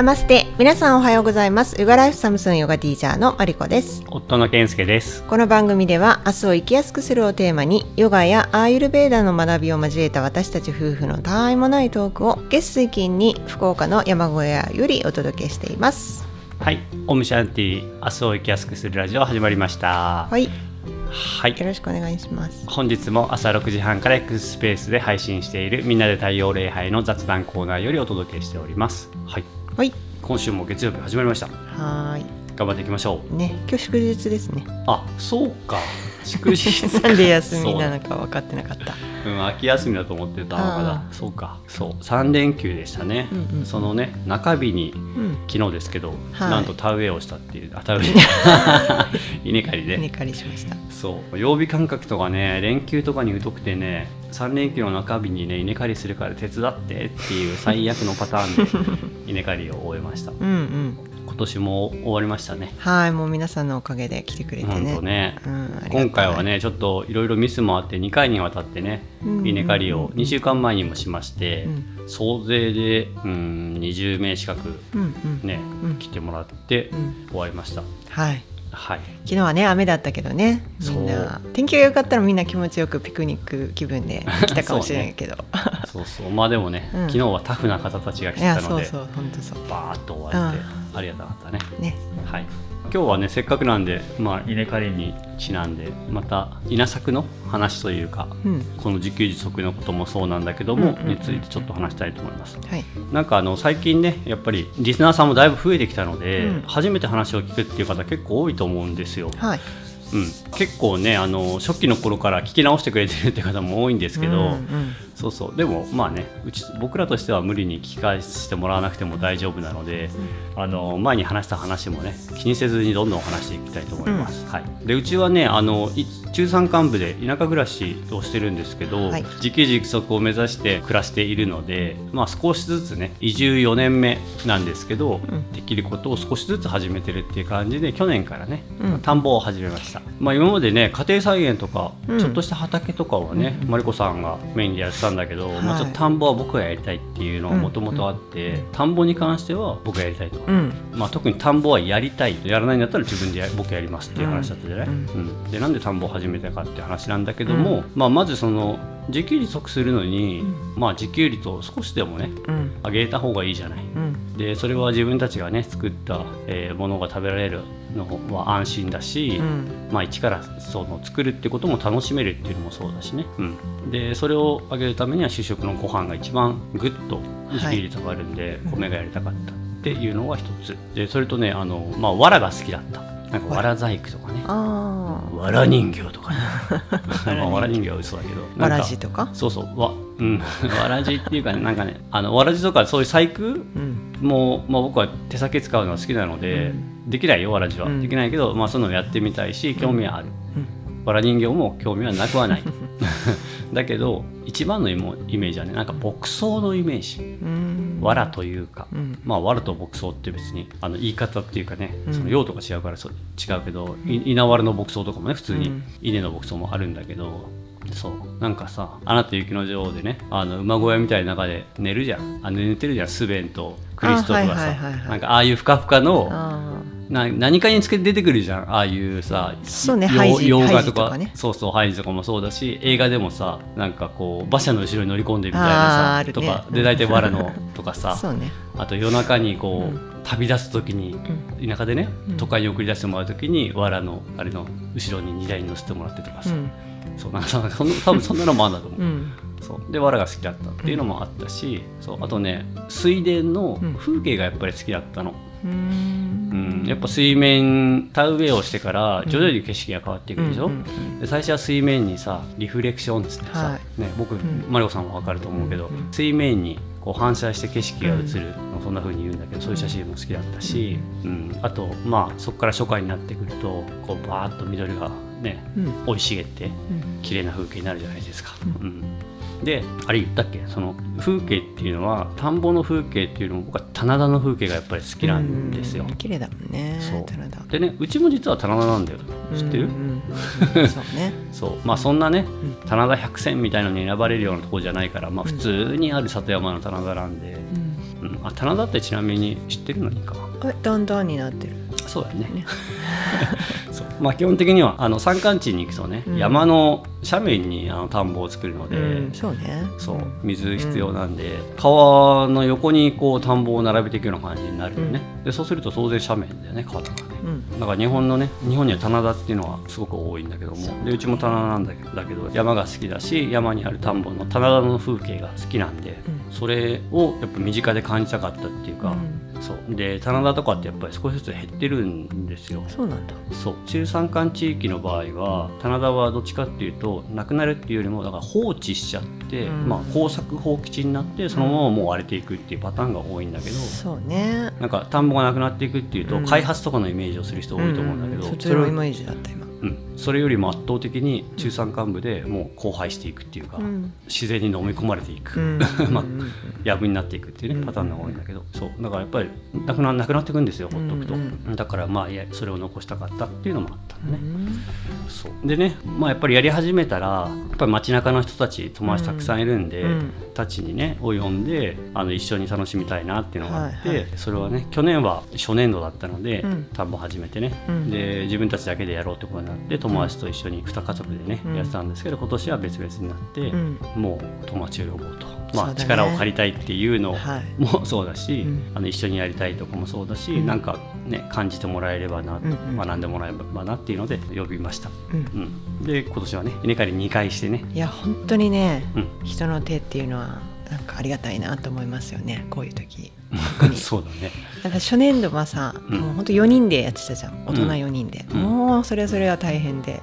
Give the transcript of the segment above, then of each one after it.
ナマステ。皆さんおはようございます。ヨガライフサムスンヨガティーチャーのマリコです。夫の健介です。この番組では明日を生きやすくするをテーマにヨガやアーユルベーダの学びを交えた私たち夫婦のたわいもないトークを月水金に福岡の山小屋よりお届けしています。はい。オムシャンティ明日を生きやすくするラジオ始まりました。はい。はい。よろしくお願いします。本日も朝6時半から X スペースで配信しているみんなで太陽礼拝の雑談コーナーよりお届けしております。はいはい。今週も月曜日始まりました。はー頑張っていきましょう。いね今日祝日ですね。あそうか祝日。なんで休みなのか分かってなかった。うん、秋休みだと思ってたのかあなそうか。そう。3連休でしたね、うんうん。そのね中日にうん。昨日ですけど、はい。なんと田植えをしたっていうあ田植え。稲刈りで、稲刈りしました。そう。曜日感覚とかね連休とかに疎くてね3連休の中日にね稲刈りするから手伝ってっていう最悪のパターンで 稲刈りを終えました。うんうん今年も終わりましたね。はいもう皆さんのおかげで来てくれて本ね当ね。うん、今回はねちょっといろいろミスもあって2回にわたってねうん。稲刈りを2週間前にもしまして、うん。総勢で、うん、20名近くうんうん。ね、うん。来てもらってうん。終わりました、はい。はい。昨日はね雨だったけどねみんそな。天気が良かったらみんな気持ちよくピクニック気分で来たかもしれないけど、そう。そうまあでもね、うん。昨日はタフな方たちが来いてたのでやそうそう。本当そう。バーッと終わって、うんありがたかったね。ね。はい。今日はねせっかくなんで、まあ、稲刈りにちなんでまた稲作の話というかうん。この自給自足のこともそうなんだけども、うんうんうんについてちょっと話したいと思います。はい。なんかあの最近ねやっぱりリスナーさんもだいぶ増えてきたので、うん。初めて話を聞くっていう方結構多いと思うんですよ、はい。うん、結構ねあの初期の頃から聞き直してくれてるって方も多いんですけど、うんうんそうそう。でもまあねうち僕らとしては無理に聞き返してもらわなくても大丈夫なので、あの前に話した話もね気にせずにどんどん話していきたいと思います、はい、でうちはねあのい中山間部で田舎暮らしをしてるんですけど、はい。自給自足を目指して暮らしているので、まあ、少しずつね移住4年目なんですけど、うん。できることを少しずつ始めてるっていう感じで去年からね、うん。田んぼを始めました、まあ、今までね家庭菜園とか、うん。ちょっとした畑とかはね、マリコさんがメインでやってたんだけど、はい。まあ、ちょっと田んぼは僕がやりたいっていうのがもともとあって、田んぼに関しては僕がやりたいと、うん。まあ、特に田んぼはやりたいやらないんだったら自分でや僕やりますっていう話だったじゃない、ううん。んでなんで田んぼを始めたかって話なんだけども、まあ、まずその自給自足するのに、まあ、自給率を少しでもねうん。上げた方がいいじゃない。うんでそれは自分たちがね作った、えーものが食べられるのは安心だし、うん。まあ、一からその作るってことも楽しめるっていうのもそうだしね、うん、でそれを上げるためには主食のご飯が一番グッと自給率があるんで、米がやりたかったっていうのが一つ。でそれとねあの、まあ、藁が好きだった。なんか藁。細工とかね。ああ藁人形とかね。まあ藁人形は嘘だけど。わらじとか？そうそう。わうん。わらじっていうかねなんかねあのわらじとかそういう細工うんもう、まあ、僕は手先使うのが好きなので、できないよわらじは、うん。できないけど、まあ、そういうのをやってみたいし興味はある、うん。わら人形も興味はなくはない。だけど一番のイメージはねなんか牧草のイメージ。うん。わらというか、うん。まあわらと牧草って別にあの言い方っていうかね、うん。その用途が違うからそう違うけど、い稲わらの牧草とかもね普通にうん。稲の牧草もあるんだけどそう。なんかさ「アナと雪の女王」でねあの馬小屋みたいな中で寝るじゃん。あ寝てるじゃんスベンとクリストフがあさなんかああいうふかふかのあな何かにつけて出てくるじゃんああいうさそうね洋画とか。かね。そうそうハイジとかもそうだし映画でもさなんかこう馬車の後ろに乗り込んでみたいなさ、ね。とかで大体わらの とかあさあと夜中にこう、うん。旅立つ時に田舎でね、うん。都会に送り出してもらう時にわらのあれの後ろに荷台に乗せてもらってとかさ、うんそうなんかそそんな多分そんなのもあるんだと思う。うん。そう。でわらが好きだったっていうのもあったし、そう。あとね水田の風景がやっぱり好きだったの、うん。うん。やっぱ水面田植えをしてから徐々に景色が変わっていくでしょ、うんうんで最初は水面にさリフレクションっつってさ、はね、僕、ん。マリコさんも分かると思うけど、うん水面にこう反射して景色が映るの、そんな風に言うんだけどそういう写真も好きだったし、うんあとまあそこから初夏になってくるとこうバーッと緑がねうん。生い茂ってうん。綺麗な風景になるじゃないですか。ううん。であれ言ったっけ？その風景っていうのは田んぼの風景っていうのも僕は棚田の風景がやっぱり好きなんですよ。う。綺麗だもんねそう。棚田。でねうちも実は棚田なんだよ。知ってる、うん。うん。うん。そうね。そう。まあそんなねうん。棚田百選みたいのに選ばれるようなところじゃないから、まあ、普通にある里山の棚田なんで、うん。あ棚田ってちなみに知ってるのにか？えだんだんになってる。そうだよね。ね まあ基本的にはあの山間地に行くとね、うん。山の斜面にあの田んぼを作るので、うんそうね。そううん。水必要なんで、川の横にこう田んぼを並べていくような感じになるよね、でそうすると当然斜面だよね川とかねうんだから日本のね日本には棚田っていうのはすごく多いんだけどもでうちも棚田なんだけど山が好きだし山にある田んぼの棚田の風景が好きなんで、うん。それをやっぱ身近で感じたかったっていうか、うん。そう。で棚田とかってやっぱり少しずつ減ってるんですよ。そうなんだ。そう。中山間地域の場合は棚田はどっちかっていうとなくなるっていうよりもだから放置しちゃって、うん。まあ、耕作放棄地になってそのままもう荒れていくっていうパターンが多いんだけど、そうね。なんか田んぼがなくなっていくっていうと、うん。開発とかのイメージをする人多いと思うんだけど、それをのイメージだった今。うん、それよりも圧倒的に中山間部でもう荒廃していくっていうか、うん。自然に飲み込まれていく、うん。まあやぶになっていくっていうねパターンが多いんだけど、そう。だからやっぱりなくななくなっていくんですよほっとくと、うんだからまあいやそれを残したかったっていうのもあったのね、うんそう。でねまあやっぱりやり始めたらやっぱり街中の人たち友達たくさんいるんで、うん。たちにねを呼んであの一緒に楽しみたいなっていうのがあって、はいはい。それはね去年は初年度だったので、うん。田んぼ始めてね、うん。で自分たちだけでやろうってことになって友達と一緒に2家族でね、うん。やってたんですけど今年は別々になって、うん。もう友達を呼ぼうと、まあ、力を借りたいっていうのはい。も そうだし、うん。あの一緒にやりたいとかもそうだし、うん。なんかね感じてもらえればな、学んでもらえればなっていうので呼びました、うん。うん、で今年はね稲刈り2回してね、いや本当にねうん、人の手っていうのはなんかありがたいなと思いますよねこういう時 そうだね。だ初年度はさ、うん。もう本当4人でやってたじゃん。大人うん。4人で、うん。もうそれはそれは大変で、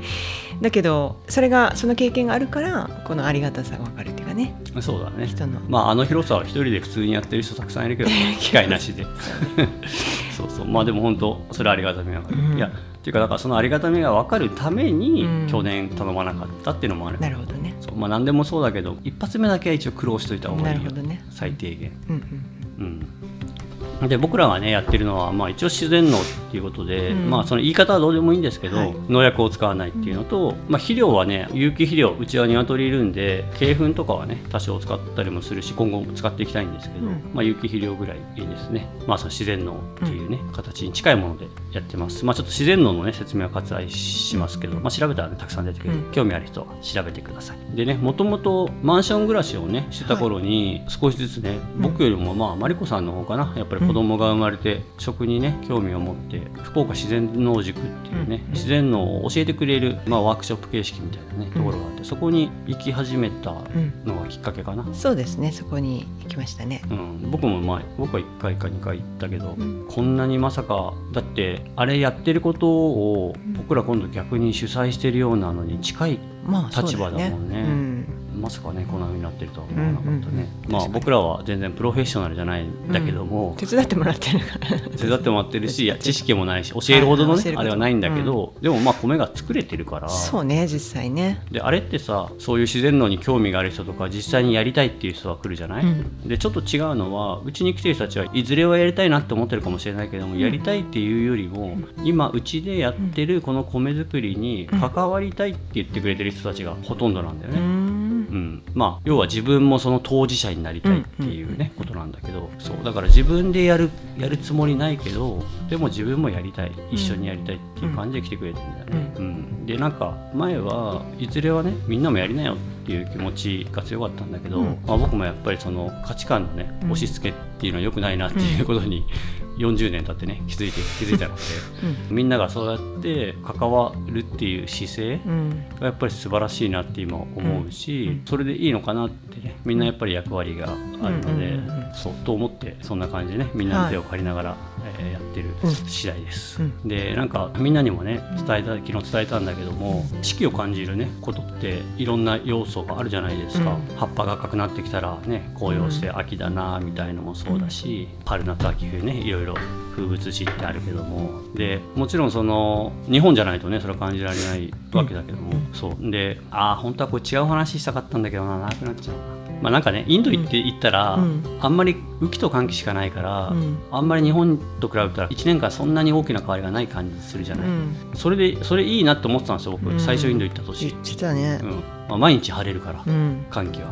だけどそれがその経験があるからこのありがたさが分かるっていうかね。そうだね。人の。まああの広さは一人で普通にやってる人たくさんいるけど 機械なしで。そうそうまあでも本当それはありがたみがある、うん。いやっていうかだからそのありがたみが分かるために、うん。去年頼まなかったっていうのもあるなるほどね。そう。まあ何でもそうだけど一発目だけは一応苦労しといた方がないるいよ。ね最低限うんうんうん、で僕らがねやってるのは、まあ、一応自然農っていうことで、うん。まあ、その言い方はどうでもいいんですけど、はい。農薬を使わないっていうのと、まあ、肥料はね有機肥料うちは鶏いるんで鶏粉とかはね多少使ったりもするし今後も使っていきたいんですけど、うん。まあ、有機肥料ぐらいですね、まあ、その自然農っていうね、形に近いものでやってます、まあ、ちょっと自然農のね説明は割愛しますけど、まあ、調べたら、ね、たくさん出てくる、うん。興味ある人は調べてください。でねもともとマンション暮らしをねしてた頃に少しずつね、うん僕よりもまあマリコさんの方かなやっぱり子供が生まれて食にね興味を持って福岡自然農塾っていうね、うん自然農を教えてくれる、まあ、ワークショップ形式みたいなねところがあってそこに行き始めたうんのがきっかけかな、そうですねそこに行きましたね。うん、僕も前僕は1回か2回行ったけど、うん。こんなにまさかだってあれやってることを僕ら今度逆に主催してるようなのに近い立場だもんね。うんまさかねこんな風になってるとは思わなかったね、うんうんまあ僕らは全然プロフェッショナルじゃないんだけども、手伝ってもらってるから。手伝ってもらってるしいや知識もないし教えるほどのね、はいあれはないんだけど、でもまあ米が作れてるから。そうね実際ね。であれってさそういう自然農に興味がある人とか実際にやりたいっていう人が来るじゃない、うん。でちょっと違うのはうちに来てる人たちはいずれはやりたいなって思ってるかもしれないけども、やりたいっていうよりも今うちでやってるこの米作りに関わりたいって言ってくれてる人たちがほとんどなんだよね。まあ要は自分もその当事者になりたいっていうね、ことなんだけどそうだから自分でやるやるつもりないけどでも自分もやりたい。一緒にやりたいっていう感じで来てくれてるんだよね、うん。でなんか前はいずれはねみんなもやりなよっていう気持ちが強かったんだけど、うん。まあ、僕もやっぱりその価値観のねうん押し付けっていうのは良くないなっていうことに40年経ってね気づいて気づいたのでみんながそうやって関わるっていう姿勢うんうん。がやっぱり素晴らしいなって今思うし、うん。それでいいのかなってねみんなやっぱり役割があるので、うんうんうん。うんそうと思ってそんな感じでねみんなの手を借りながら、えーやってるうん。次第です、うん。でなんかみんなにもね伝えた昨日伝えたんだけども四季を感じるねことっていろんな要素があるじゃないですか、うん。葉っぱが赤くなってきたらね紅葉して秋だなみたいのもそうだし、春夏秋冬ねいろいろ風物詩ってあるけども。でもちろんその日本じゃないとねそれは感じられないわけだけども、そう。でああ本当はこれ違う話したかったんだけどな長くなっちゃうな。まあなんかねインド行って行ったら、うん。あんまり雨季と寒気しかないから、うん。あんまり日本と比べたら1年間そんなに大きな変わりがない感じするじゃない、うん。それでそれいいなって思ってたんですよ僕、うん。最初インド行った年、言ってたね。うん。まあ、毎日晴れるから、うん。寒気は。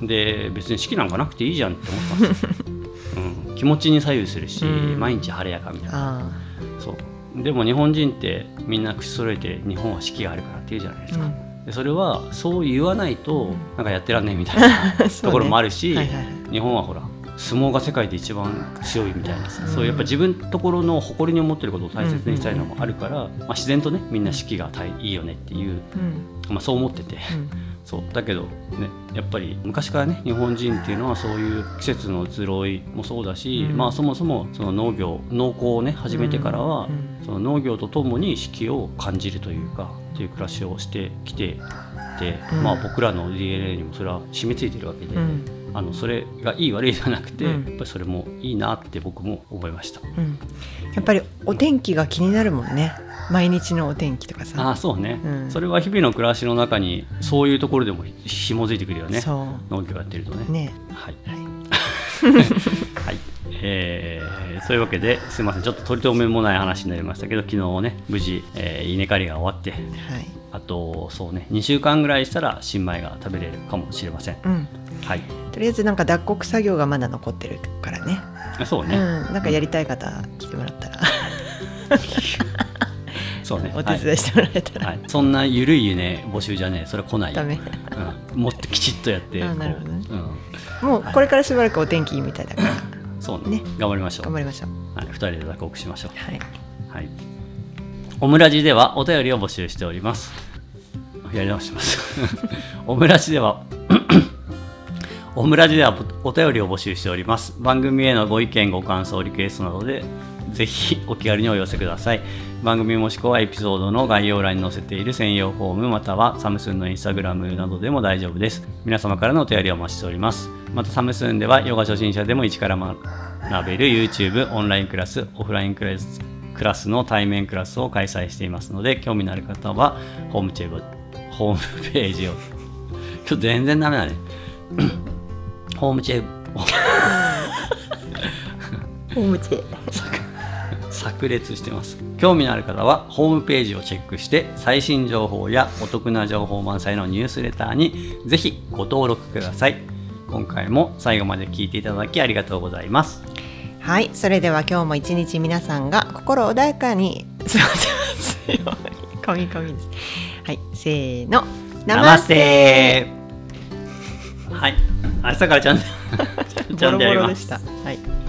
うん。で別に四季なんかなくていいじゃんって思ったんですよ。うん、気持ちに左右するし、うん。毎日晴れやかみたいな。あそう。でも日本人ってみんな口揃えて日本は四季があるからって言うじゃないですか、うん。でそれはそう言わないとなんかやってらんねえみたいな ところもあるし、日本はほら相撲が世界で一番強いみたいなそういうやっぱ自分のところの誇りに思ってることを大切にしたいのもあるから、まあ、自然とねみんな四季が大いいよねっていう、うん。まあ、そう思ってて、うんそうだけどねやっぱり昔からね日本人っていうのはそういう季節の移ろいもそうだし、うん。まあそもそもその農業農耕をね始めてからは、うんその農業とともに四季を感じるというかっていう暮らしをしてきてて、うん。まあ僕らの DNA にもそれは染みついてるわけで、うん。あのそれがいい悪いではなくて、うん。やっぱりそれもいいなって僕も思いました。うん。やっぱりお天気が気になるもんね毎日のお天気とかあさ。あそうね、うん。それは日々の暮らしの中にそういうところでも紐づいてくるよね。そ農業やってるとね。うね。はい。はい。はい、えーそういうわけですいません。ちょっと取り留めもない話になりましたけど昨日ね無事、えー稲刈りが終わって。はい。あとそうね2週間ぐらいしたら新米が食べれるかもしれません。うん。はい。とりあえずなんか脱穀作業がまだ残ってるからね。あそうね、うん。なんかやりたい方来てもらったら そうね。お手伝いしてもらえたら、はい、はい、そんなゆるいね募集じゃねえ。それ来ないよ。ダメ。うん、もっときちっとやって。うなるほどね。う。ん、もうこれからしばらくお天気いいみたいだから。そうね。ね。頑張りましょう。頑張りましょう。はい、2人で脱穀しましょう。はい。はい。オムラジではお便りを募集しております。やり直します。オムラジでは、オムラジではお便りを募集しております。番組へのご意見、ご感想、リクエストなどで、ぜひお気軽にお寄せください。番組もしくはエピソードの概要欄に載せている専用フォームまたはサムスンのインスタグラムなどでも大丈夫です。皆様からのお便りをお待ちしております。またサムスンではヨガ初心者でも一から学べる YouTube オンラインクラス、オフラインクラスクラスの対面クラスを開催していますので興味のある方はホームチェーホームページを今日全然ダメだねホームチェ ホームチェ炸裂してます。興味のある方はホームページをチェックして最新情報やお得な情報満載のニュースレターにぜひご登録ください。今回も最後まで聞いていただきありがとうございます。はい。それでは今日も一日皆さんが心穏やかに過ごせますように。神々です。はい。せーの。ナマステはい。明日からちゃんと ちゃんとやります。はい